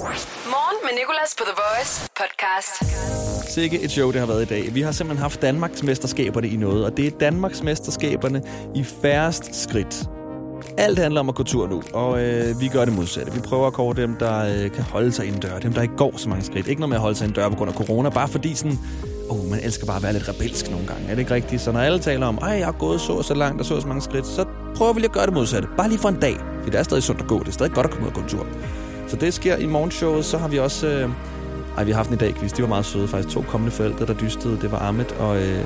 Morgen med Nicolas på The Voice podcast. Sikke et show, det har været i dag. Vi har simpelthen haft Danmarks mesterskaberne i noget, og det er Danmarks mesterskaberne i færrest skridt. Alt handler om at gå tur nu, og øh, vi gør det modsatte. Vi prøver at kåre dem, der øh, kan holde sig indendør. Dem, der ikke går så mange skridt. Ikke noget med at holde sig indendør på grund af corona, bare fordi sådan... Oh, man elsker bare at være lidt rebelsk nogle gange. Er det ikke rigtigt? Så når alle taler om, at jeg har gået så og så langt og så og så mange skridt, så prøver vi lige at gøre det modsatte. Bare lige for en dag. For det er stadig sundt at gå. Det er stadig godt at komme ud og gå en tur. Så det sker i morgenshowet. Så har vi også... Øh, ej, vi har haft en i dag quiz. De var meget søde faktisk. To kommende forældre, der dystede. Det var Ahmed og øh,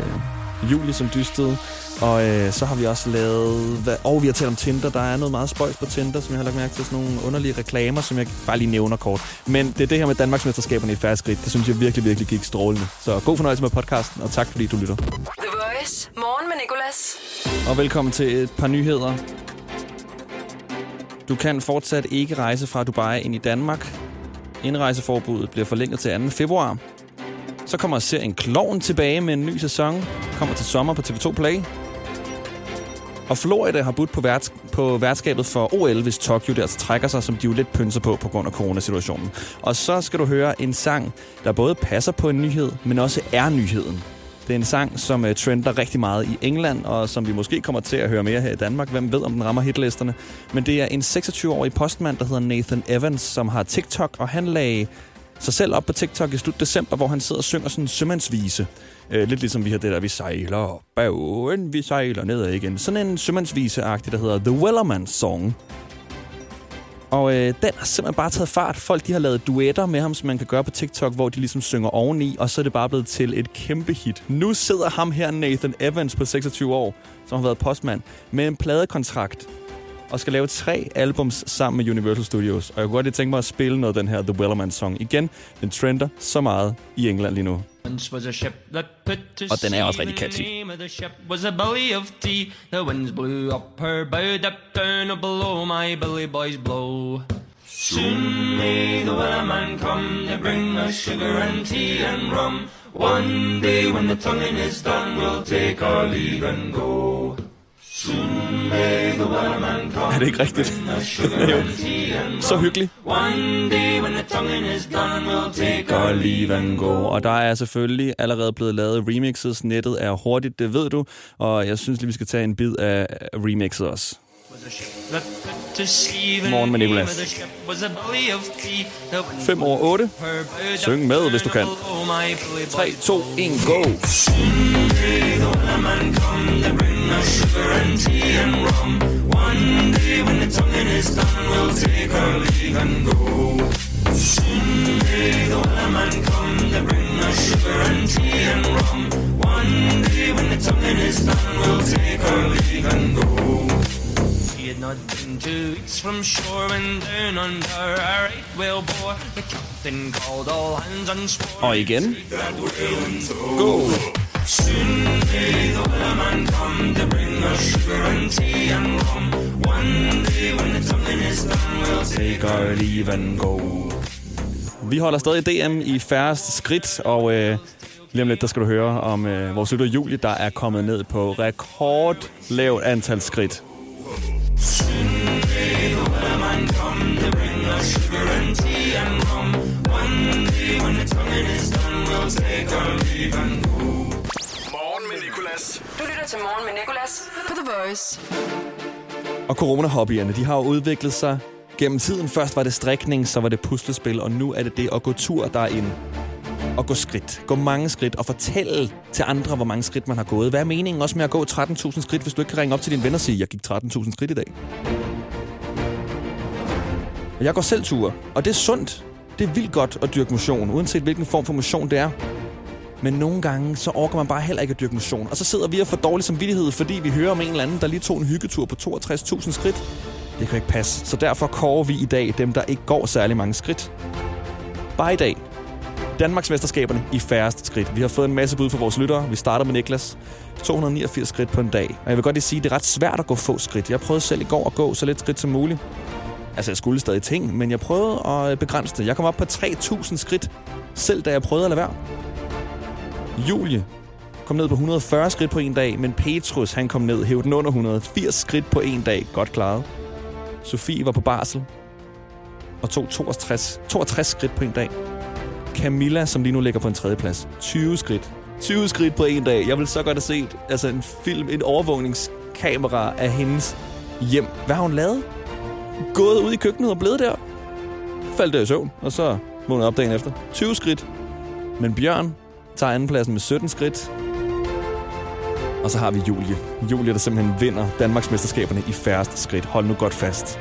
Julie, som dystede. Og øh, så har vi også lavet... Hvad, og vi har talt om Tinder. Der er noget meget spøjs på Tinder, som jeg har lagt mærke til. Sådan nogle underlige reklamer, som jeg bare lige nævner kort. Men det er det her med Danmarksmesterskaberne i færre skridt. Det synes jeg virkelig, virkelig gik strålende. Så god fornøjelse med podcasten, og tak fordi du lytter. The Voice. Morgen med Nicolas. Og velkommen til et par nyheder. Du kan fortsat ikke rejse fra Dubai ind i Danmark. Indrejseforbuddet bliver forlænget til 2. februar. Så kommer serien Kloven tilbage med en ny sæson. Kommer til sommer på TV2 Play. Og Florida har budt på, værts på værtskabet for OL, hvis Tokyo der altså trækker sig, som de jo lidt pynser på på grund af coronasituationen. Og så skal du høre en sang, der både passer på en nyhed, men også er nyheden. Det er en sang, som uh, trender rigtig meget i England, og som vi måske kommer til at høre mere her i Danmark. Hvem ved, om den rammer hitlisterne. Men det er en 26-årig postmand, der hedder Nathan Evans, som har TikTok, og han lagde sig selv op på TikTok i slut december, hvor han sidder og synger sådan en sømandsvise. Øh, lidt ligesom vi har det der, vi sejler op bagen, vi sejler ned igen. Sådan en sømandsvise-agtig, der hedder The Wellerman Song. Og øh, den har simpelthen bare taget fart. Folk de har lavet duetter med ham, som man kan gøre på TikTok, hvor de ligesom synger oveni, og så er det bare blevet til et kæmpe hit. Nu sidder ham her, Nathan Evans, på 26 år, som har været postmand, med en pladekontrakt og skal lave tre albums sammen med Universal Studios. Og jeg kunne godt lige tænke mig at spille noget af den her The Wellerman Song igen. Den trender så meget i England lige nu. Once was a ship that put to Og den er også sea, rigtig catchy. The name of the ship was a belly of tea. The winds blew up her bow, dipped down below my billy boys blow. Soon may the wellerman come to bring us sugar and tea and rum. One day when the tonguing is done, we'll take our leave and go. Er det ikke rigtigt? Jo så hyggelig. Og leave and. Og der er selvfølgelig allerede blevet lavet remixes. Nettet er hurtigt, det ved du. Og jeg synes lige, vi skal tage en bid af remixet også. Morgen med Nicolas. 5 over 8. Syng med, hvis du kan. 3, 2, 1, go! liquor and tea and rum. One day when the tonguing is done, we'll take our leave and go. Soon may the wellerman come to bring us sugar and tea and rum. One day when the tonguing is done, we'll take our leave and go. She had not been two weeks from shore when down under a right whale bore. The captain called all hands on swore. Are you again? Go. Syden day, the weatherman come to bring us sugar and tea and rum. One day when the tumbling is done, we'll take our leave and go. Vi holder stadig DM i færrest skridt, og øh, lige om lidt, der skal du høre om øh, vores lytter Julie, der er kommet ned på rekordlavt antal skridt. Syden day, the weatherman come Morgen med Nicolas på The Voice. Og coronahobbyerne, de har jo udviklet sig gennem tiden. Først var det strikning, så var det puslespil, og nu er det det at gå tur, der er en at gå skridt. Gå mange skridt og fortælle til andre, hvor mange skridt man har gået. Hvad er meningen også med at gå 13.000 skridt, hvis du ikke kan ringe op til din venner og sige, jeg gik 13.000 skridt i dag? Og Jeg går selv ture, og det er sundt. Det er vildt godt at dyrke motion, uanset hvilken form for motion det er. Men nogle gange, så orker man bare heller ikke at dyrke motion. Og så sidder vi og får dårlig samvittighed, fordi vi hører om en eller anden, der lige tog en hyggetur på 62.000 skridt. Det kan ikke passe. Så derfor kårer vi i dag dem, der ikke går særlig mange skridt. Bare i dag. Danmarks mesterskaberne i færreste skridt. Vi har fået en masse bud fra vores lyttere. Vi starter med Niklas. 289 skridt på en dag. Og jeg vil godt lige sige, at det er ret svært at gå få skridt. Jeg prøvede selv i går at gå så lidt skridt som muligt. Altså, jeg skulle stadig ting, men jeg prøvede at begrænse det. Jeg kom op på 3.000 skridt, selv da jeg prøvede at lade være. Julie kom ned på 140 skridt på en dag, men Petrus han kom ned, hævde den under 180 skridt på en dag. Godt klaret. Sofie var på barsel og tog 62, 62 skridt på en dag. Camilla, som lige nu ligger på en tredjeplads, 20 skridt. 20 skridt på en dag. Jeg vil så godt have set altså en film, en overvågningskamera af hendes hjem. Hvad har hun lavet? Gået ud i køkkenet og blevet der. Faldt der i søvn, og så vågnede op dagen efter. 20 skridt. Men Bjørn tager andenpladsen med 17 skridt. Og så har vi Julie. Julie, der simpelthen vinder Danmarksmesterskaberne i færreste skridt. Hold nu godt fast.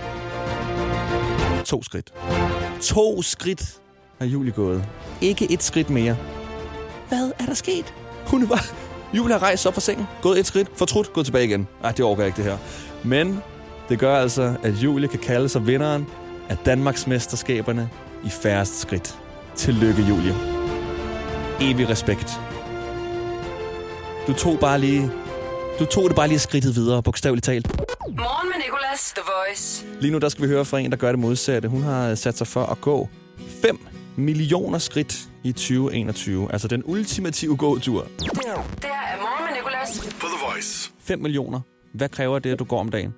To skridt. To skridt har Julie gået. Ikke et skridt mere. Hvad er der sket? Hun er bare... Julie har rejst op fra sengen, gået et skridt, fortrudt, gået tilbage igen. Nej, det overgår ikke det her. Men det gør altså, at Julie kan kalde sig vinderen af Danmarksmesterskaberne i færreste skridt. Tillykke, Julie. Evig respekt. Du tog bare lige... Du tog det bare lige skridtet videre, bogstaveligt talt. Morgen med Nicolas, The Voice. Lige nu der skal vi høre fra en, der gør det modsatte. Hun har sat sig for at gå 5 millioner skridt i 2021. Altså den ultimative gåtur. Det her er Morgen med Nicolas. På The Voice. 5 millioner. Hvad kræver det, at du går om dagen?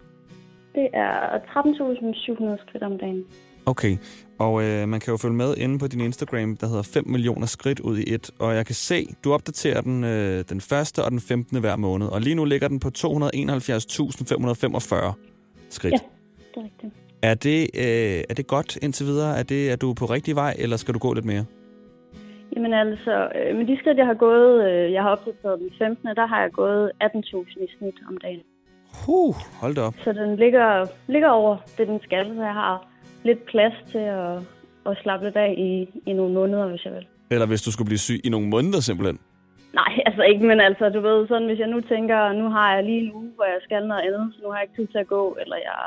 Det er 13.700 skridt om dagen. Okay, og øh, man kan jo følge med inde på din Instagram, der hedder 5 millioner skridt ud i et. Og jeg kan se, du opdaterer den øh, den første og den 15. hver måned. Og lige nu ligger den på 271.545 skridt. Ja, det er rigtigt. Er det, øh, er det godt indtil videre? Er, det, er du på rigtig vej, eller skal du gå lidt mere? Jamen altså, øh, med de skridt, jeg har gået, øh, jeg har opdateret den 15. Der har jeg gået 18.000 i snit om dagen. Huh, hold da op. Så den ligger, ligger over det, den skal, så jeg har lidt plads til at, at slappe lidt af i, i nogle måneder, hvis jeg vil. Eller hvis du skulle blive syg i nogle måneder simpelthen. Nej, altså ikke, men altså, du ved, sådan hvis jeg nu tænker, nu har jeg lige en uge, hvor jeg skal noget andet, så nu har jeg ikke tid til at gå, eller jeg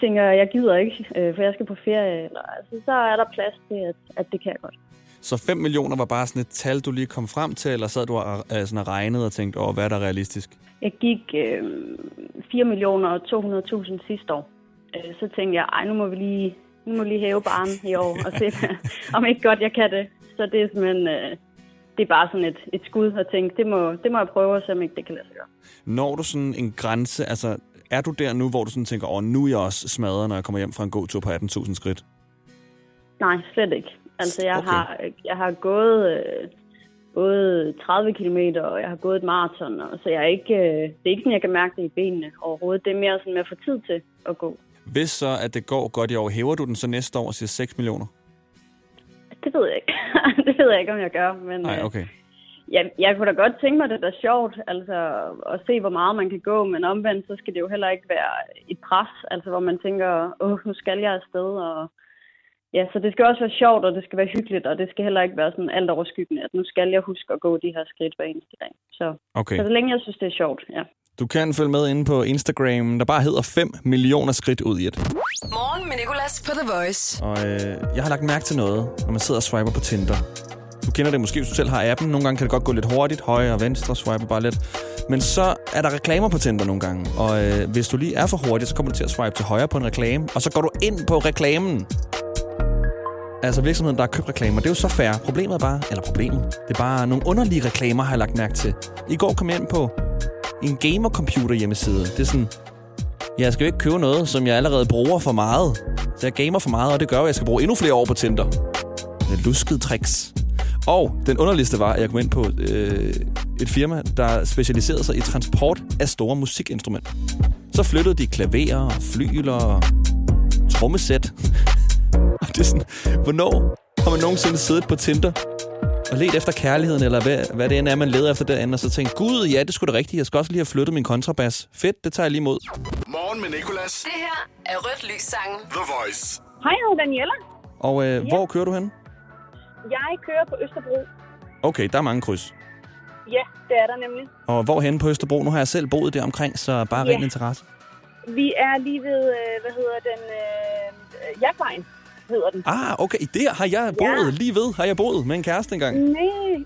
tænker, jeg gider ikke, øh, for jeg skal på ferie, eller, altså, så er der plads til, at, at det kan jeg godt. Så 5 millioner var bare sådan et tal, du lige kom frem til, eller sad du og, øh, sådan og regnede og tænkte, åh, hvad er der realistisk? Jeg gik øh, 4 millioner og 200.000 sidste år. Øh, så tænkte jeg, ej, nu må vi lige, nu må lige hæve barn i år og se, om ikke godt jeg kan det. Så det er simpelthen, øh, det er bare sådan et, et skud at tænke, det må, det må jeg prøve, se om ikke det kan lade sig gøre. Når du sådan en grænse, altså er du der nu, hvor du sådan tænker, åh, nu er jeg også smadret, når jeg kommer hjem fra en gåtur på 18.000 skridt? Nej, slet ikke. Altså, jeg, Okay. har, jeg har gået øh, både 30 km, og jeg har gået et maraton, og så jeg er ikke, øh, det er ikke sådan, jeg kan mærke det i benene overhovedet. Det er mere sådan med at få tid til at gå. Hvis så, at det går godt i år, hæver du den så næste år siger 6 millioner? Det ved jeg ikke. det ved jeg ikke, om jeg gør, men Nej, øh, okay. jeg, jeg kunne da godt tænke mig, det er sjovt, altså at se, hvor meget man kan gå, men omvendt, så skal det jo heller ikke være et pres, altså hvor man tænker, åh, nu skal jeg afsted, og ja, så det skal også være sjovt, og det skal være hyggeligt, og det skal heller ikke være sådan alt overskyggende, at nu skal jeg huske at gå de her skridt hver eneste dag. Så, okay. så så længe jeg synes, det er sjovt, ja. Du kan følge med inde på Instagram, der bare hedder 5 millioner skridt ud i et. Morgen med Nicolas på The Voice. Og øh, jeg har lagt mærke til noget, når man sidder og swiper på Tinder. Du kender det måske, hvis du selv har appen. Nogle gange kan det godt gå lidt hurtigt, højre og venstre, swipe bare lidt. Men så er der reklamer på Tinder nogle gange. Og øh, hvis du lige er for hurtig, så kommer du til at swipe til højre på en reklame. Og så går du ind på reklamen. Altså virksomheden, der har købt reklamer. Det er jo så fair. Problemet er bare, eller problemet, det er bare nogle underlige reklamer, har jeg lagt mærke til. I går kom jeg ind på en gamer-computer hjemmeside. Det er sådan, jeg skal jo ikke købe noget, som jeg allerede bruger for meget. Så jeg gamer for meget, og det gør, at jeg skal bruge endnu flere år på Tinder. Med luskede tricks. Og den underligste var, at jeg kom ind på øh, et firma, der specialiserede sig i transport af store musikinstrumenter. Så flyttede de klaverer flyler og trommesæt. og det er sådan, hvornår har man nogensinde siddet på Tinder og let efter kærligheden, eller hvad, hvad det end er, man leder efter derinde, og så tænkt, gud, ja, det skulle da rigtigt, jeg skal også lige have flyttet min kontrabas. Fedt, det tager jeg lige imod. Morgen med Nicolas. Det her er Rødt Lys sangen. The Voice. Hej, jeg hedder Daniela. Og øh, hvor kører du hen? Jeg kører på Østerbro. Okay, der er mange kryds. Ja, det er der nemlig. Og hvor hen på Østerbro? Nu har jeg selv boet der omkring, så bare Ja. ren interesse. Vi er lige ved, øh, hvad hedder den, øh, Jagtvejen hedder den. Ah, okay, der har jeg boet. Lige ved har jeg boet med en kæreste engang. Nej,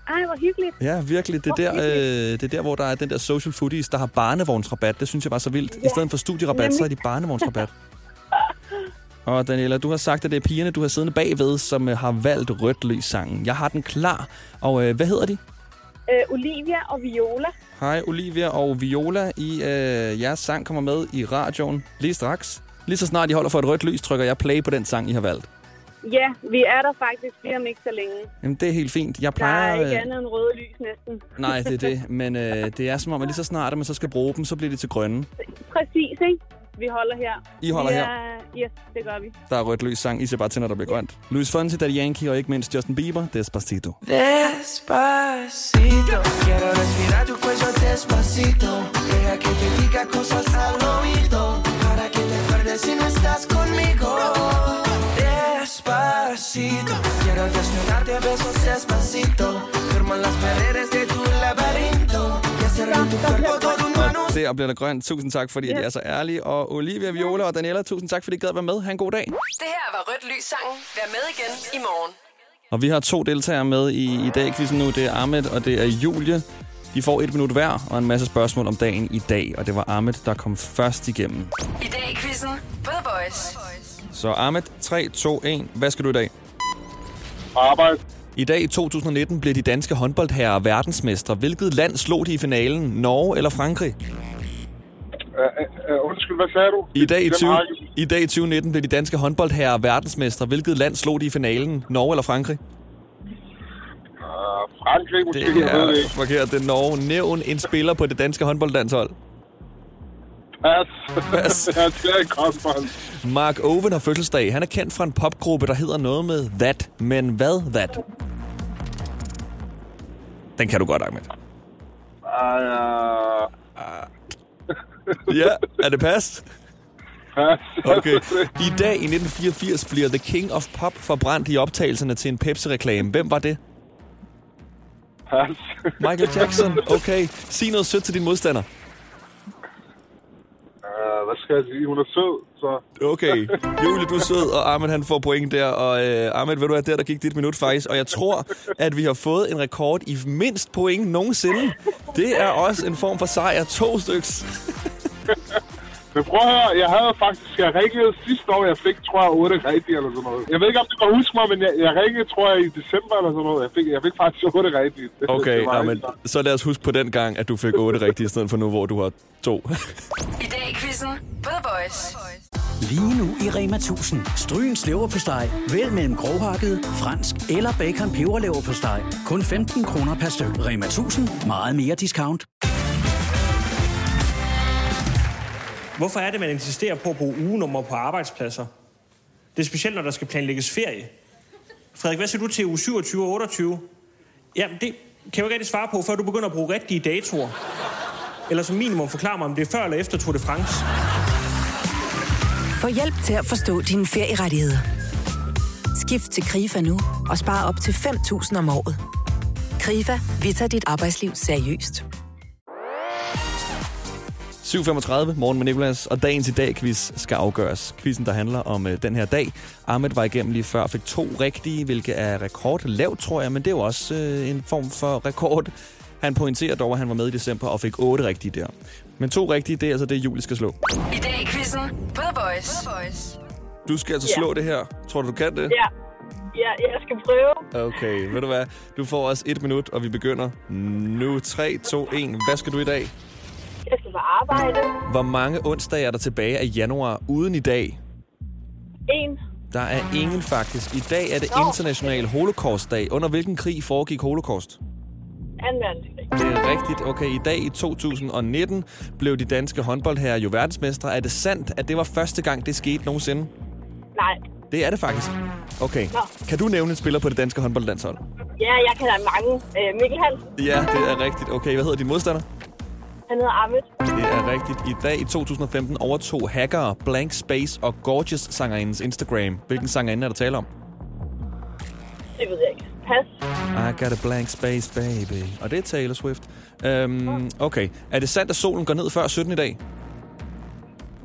ej, hvor hyggeligt. Ja, virkelig. Det er, der, øh, det er der, hvor der er den der social foodies, der har barnevognsrabat. Det synes jeg var så vildt. I stedet for studierabat, så er de barnevognsrabat. Og Daniela, du har sagt, at det er pigerne, du har siddende bagved, som øh, har valgt rødt lys sangen. Jeg har den klar. Og øh, hvad hedder de? Øh, Olivia og Viola. Hej Olivia og Viola. I øh, jeres sang kommer med i radioen lige straks. Lige så snart I holder for et rødt lys, trykker jeg play på den sang, I har valgt. Ja, vi er der faktisk lige om ikke så længe. Jamen, det er helt fint. Jeg Der plejer... er ikke øh, andet end røde lys næsten. Nej, det er det. Men øh, det er som om, at lige så snart, at man så skal bruge dem, så bliver de til grønne. Præcis, ikke? Vi holder her. I holder vi her? er, Yes, det gør vi. Der er rødt lys sang. I ser bare til, når der bliver grønt. Luis Fonsi, Daddy Yankee og ikke mindst Justin Bieber. Despacito. Despacito, quiero respirar tu cuello despacito. Deja que te diga cosas manu. Der bliver der grønt. Tusind tak, fordi yeah. de er så ærlige. Og Olivia, Viola og Daniela, tusind tak, fordi I gad være med. Ha' en god dag. Det her var Rødt Lys Sangen. Vær med igen i morgen. Og vi har to deltagere med i, i dag quizzen nu. Det er Ahmed og det er Julie. De får et minut hver og en masse spørgsmål om dagen i dag. Og det var Ahmed, der kom først igennem. I dag i quizzen på The Voice. Så Ahmed, 3, 2, 1. Hvad skal du i dag? Arbejde. I dag i 2019 blev de danske håndboldherrer verdensmestre. Hvilket land slog de i finalen? Norge eller Frankrig? Uh, uh, undskyld, hvad sagde du? I dag i, Den 20, har jeg- I dag i 2019 blev de danske håndboldherrer verdensmestre. Hvilket land slog de i finalen? Norge eller Frankrig? Uh, Frankrig måske, Det jeg ved det er ikke. forkert. Det er Norge. Nævn en spiller på det danske håndboldlandshold. Pas. Pas. jeg skal ikke håndbold. Mark Owen har fødselsdag. Han er kendt fra en popgruppe, der hedder noget med That. Men hvad That? Den kan du godt, Ahmed. Uh, Ja, er det pas? Okay. I dag i 1984 bliver The King of Pop forbrændt i optagelserne til en Pepsi-reklame. Hvem var det? Pas. Michael Jackson. Okay. Sig noget sødt til din modstander. Uh, hvad skal jeg sige? Hun er sød, så... Okay. Julie, du er sød, og Ahmed han får point der. Og øh, Ahmed, ved du hvad, der, der gik dit minut faktisk. Og jeg tror, at vi har fået en rekord i mindst point nogensinde. Det er også en form for sejr. To styks. Men prøv at høre, jeg havde faktisk... Jeg ringede sidste år, jeg fik, tror jeg, 8 rigtige eller sådan noget. Jeg ved ikke, om du kan huske mig, men jeg, jeg ringede, tror jeg, i december eller sådan noget. Jeg fik, jeg fik faktisk 8 rigtige. Det- Okay, det Ahmed, ikke så- lad os huske på den gang, at du fik otte rigtige, i stedet for nu, hvor du har to. I dag i quizzen på The Voice. Lige nu i Rema 1000. Stryens leverpostej. Vælg mellem grovhakket, fransk eller bacon peberleverpostej. Kun 15 kroner per styk. Rema 1000. Meget mere discount. Hvorfor er det, man insisterer på at bruge ugenummer på arbejdspladser? Det er specielt, når der skal planlægges ferie. Frederik, hvad siger du til uge 27 og 28? Jamen, det kan jeg jo ikke rigtig svare på, før du begynder at bruge rigtige datoer. Eller som minimum forklare mig, om det er før eller efter Tour de France. Få hjælp til at forstå dine ferierettigheder. Skift til KRIFA nu og spar op til 5.000 om året. KRIFA, vi tager dit arbejdsliv seriøst. 7.35, morgen med Nicolas, og dagens i dag quiz skal afgøres. Quizzen, der handler om øh, den her dag. Ahmed var igennem lige før, fik to rigtige, hvilket er rekord lavt, tror jeg, men det er jo også øh, en form for rekord. Han pointerer dog, at han var med i december og fik otte rigtige der. Men to rigtige, det er altså det, Julie skal slå. I dag i quizzen på The Voice. Du skal altså Ja. slå det her. Tror du, du kan det? Ja. Ja, jeg skal prøve. Okay, ved du hvad? Du får også et minut, og vi begynder nu. 3, 2, 1. Hvad skal du i dag? Jeg skal på arbejde. Hvor mange onsdage er der tilbage af januar uden i dag? En. Der er ingen faktisk. I dag er det international holocaustdag. Under hvilken krig foregik holocaust? Anden verdenskrig. Det er rigtigt. Okay, i dag i 2019 blev de danske håndboldherrer jo verdensmestre. Er det sandt, at det var første gang, det skete nogensinde? Nej. Det er det faktisk. Okay. Nå. Kan du nævne en spiller på det danske håndboldlandshold? Ja, jeg kan have mange. Øh, Mikkel Hansen. Ja, det er rigtigt. Okay, hvad hedder din modstander? Han hedder Ahmed. Det er rigtigt. I dag i 2015 overtog hacker Blank Space og Gorgeous sangerindens Instagram. Hvilken sangerinde er der tale om? Det ved jeg ikke. Pas. I got a blank space, baby. Og det er Taylor Swift. Øhm, okay. Er det sandt, at solen går ned før 17 i dag?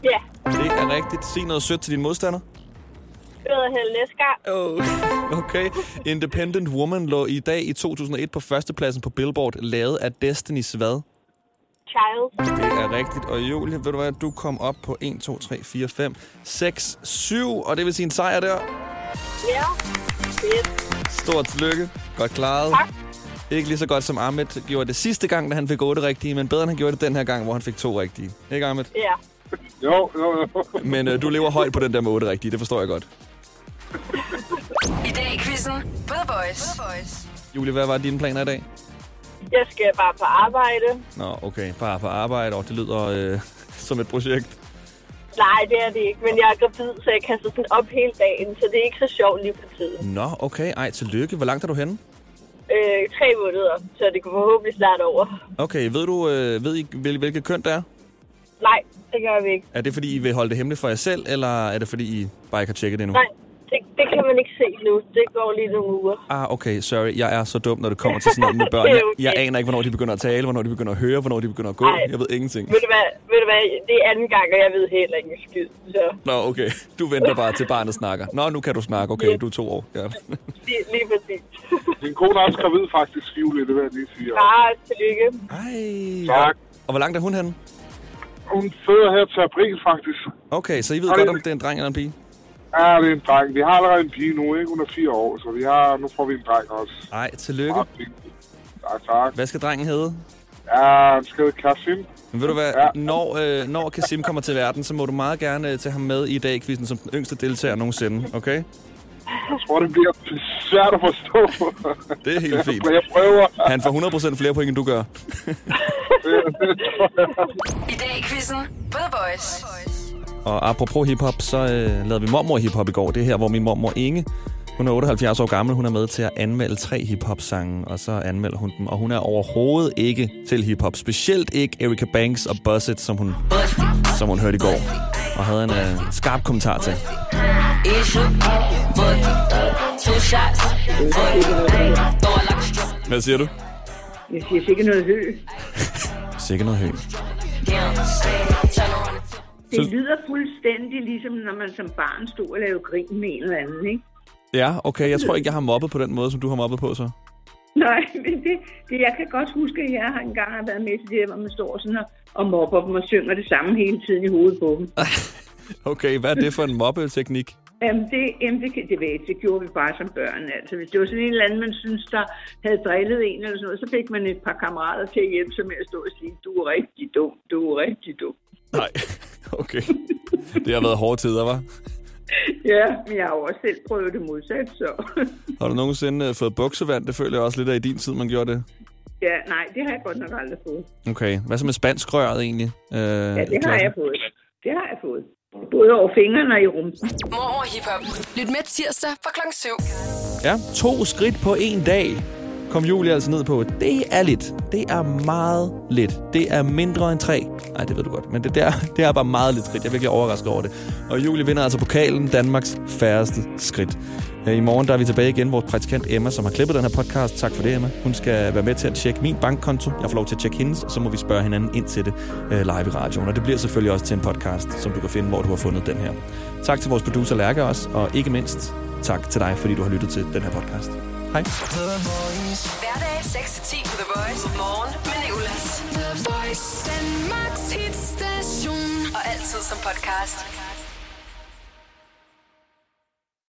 Ja. Det er rigtigt. Sig noget sødt til din modstander. Det hedder Helle Næsgaard. Oh, okay. Independent Woman lå i dag i 2001 på førstepladsen på Billboard, lavet af Destiny's hvad? Child. Det er rigtigt. Og Julie, ved du hvad, du kom op på 1, 2, 3, 4, 5, 6, 7, og det vil sige en sejr der. Ja. Fedt. Stort tillykke. Godt klaret. Tak. Ikke lige så godt som Ahmed gjorde det sidste gang, da han fik 8 rigtige, men bedre end han gjorde det den her gang, hvor han fik to rigtige. Ikke Ahmed? Ja. Jo, jo, jo. Men øh, du lever højt på den der med 8 rigtige, det forstår jeg godt. I dag i quizzen på The Voice. Julie, hvad var dine planer i dag? Jeg skal bare på arbejde. Nå, okay. Bare på arbejde, og det lyder øh, som et projekt. Nej, det er det ikke, men jeg er gravid, så jeg kaster sådan op hele dagen, så det er ikke så sjovt lige for tiden. Nå, okay. Ej, tillykke. Hvor langt er du henne? Øh, tre måneder, så det kan forhåbentlig snart over. Okay, ved du, øh, ved I, hvil, hvilket køn det er? Nej, det gør vi ikke. Er det, fordi I vil holde det hemmeligt for jer selv, eller er det, fordi I bare ikke har tjekket det endnu? Nej, det, det kan man ikke se nu. Det går lige nogle uger. Ah, okay, sorry. Jeg er så dum, når det kommer til sådan noget med børn. Er Jeg, okay. jeg aner ikke, hvornår de begynder at tale, hvornår de begynder at høre, hvornår de begynder at gå. Nej. Jeg ved ingenting. Ved du, hvad, ved du hvad, det er anden gang, og jeg ved heller ikke skid. Så Nå, okay. Du venter bare til barnet snakker. Nå, nu kan du snakke. Okay, Ja. du er to år. Ja. lige, lige præcis. Din kone er også gravid faktisk, Julie, det vil jeg lige sige. Bare tillykke. Ej. Tak. Og hvor langt er hun henne? Hun føder her til april, faktisk. Okay, så I ved Ej. godt, om det er en dreng eller en pige? Ja, det er en dreng. Vi har allerede en pige nu, ikke? Hun er fire år, så vi har, nu får vi en dreng også. Ej, tillykke. Tak, tak. Hvad skal drengen hedde? Ja, han skal hedde Kasim. Men ved du hvad, Ja. når, øh, når Kasim kommer til verden, så må du meget gerne øh, tage ham med i dag quizzen som den yngste deltager nogensinde, okay? Jeg tror, det bliver svært at forstå. Det er helt fint. Jeg prøver. Han får 100% flere point, end du gør. I dag i quizzen The Voice. Og apropos hiphop, så øh, lavede vi mormor hiphop i går. Det er her, hvor min mormor Inge, hun er 78 år gammel, hun er med til at anmelde tre hiphop-sange, og så anmelder hun dem. Og hun er overhovedet ikke til hiphop. Specielt ikke Erika Banks og Buzz It, som hun, som hun hørte i går. Og havde en øh, skarp kommentar til. Hvad siger du? Jeg siger sikkert noget hø. Sikkert noget hø. Det Så- lyder fuldstændig ligesom, når man som barn stod og lavede grin med en eller anden, ikke? Ja, okay. Jeg tror ikke, jeg har mobbet på den måde, som du har mobbet på, så. Nej, men det, det, jeg kan godt huske, at jeg har engang har været med til det, hvor man står sådan og, og mobber dem og synger det samme hele tiden i hovedet på dem. Okay, hvad er det for en mobbeteknik? Jamen, det, jamen det, det, ved, det gjorde vi bare som børn. Altså, hvis det var sådan en eller anden, man synes, der havde drillet en eller sådan noget, så fik man et par kammerater til at hjælpe sig med at stå og sige, du er rigtig dum, du er rigtig dum. Nej, okay. Det har været hårde tider, var. Ja, men jeg har jo også selv prøvet det modsat, så... Har du nogensinde øh, fået buksevand? Det føler jeg også lidt af i din tid, man gjorde det. ja, nej, det har jeg godt nok aldrig fået. Okay, hvad så med spanskrøret egentlig? Øh, Ja, det har jeg fået. Det har jeg fået. Både over fingrene og i rumpen. Mormor hiphop. Lyt med tirsdag fra klokken 7. Ja, to skridt på en dag kom Julie altså ned på. Det er lidt. Det er meget lidt. Det er mindre end tre. Nej, det ved du godt. Men det, der, det er bare meget lidt skridt. Jeg er virkelig overrasket over det. Og Julie vinder altså pokalen Danmarks færreste skridt. Øh, I morgen der er vi tilbage igen. Vores praktikant Emma, som har klippet den her podcast. Tak for det, Emma. Hun skal være med til at tjekke min bankkonto. Jeg får lov til at tjekke hendes, og så må vi spørge hinanden ind til det øh, live i radioen. Og det bliver selvfølgelig også til en podcast, som du kan finde, hvor du har fundet den her. Tak til vores producer Lærke også, og ikke mindst tak til dig, fordi du har lyttet til den her podcast. Hej. Hverdag 6-10 på The Voice. Morgen med Nicolas. The Voice. Danmarks hitstation. Og altid som podcast.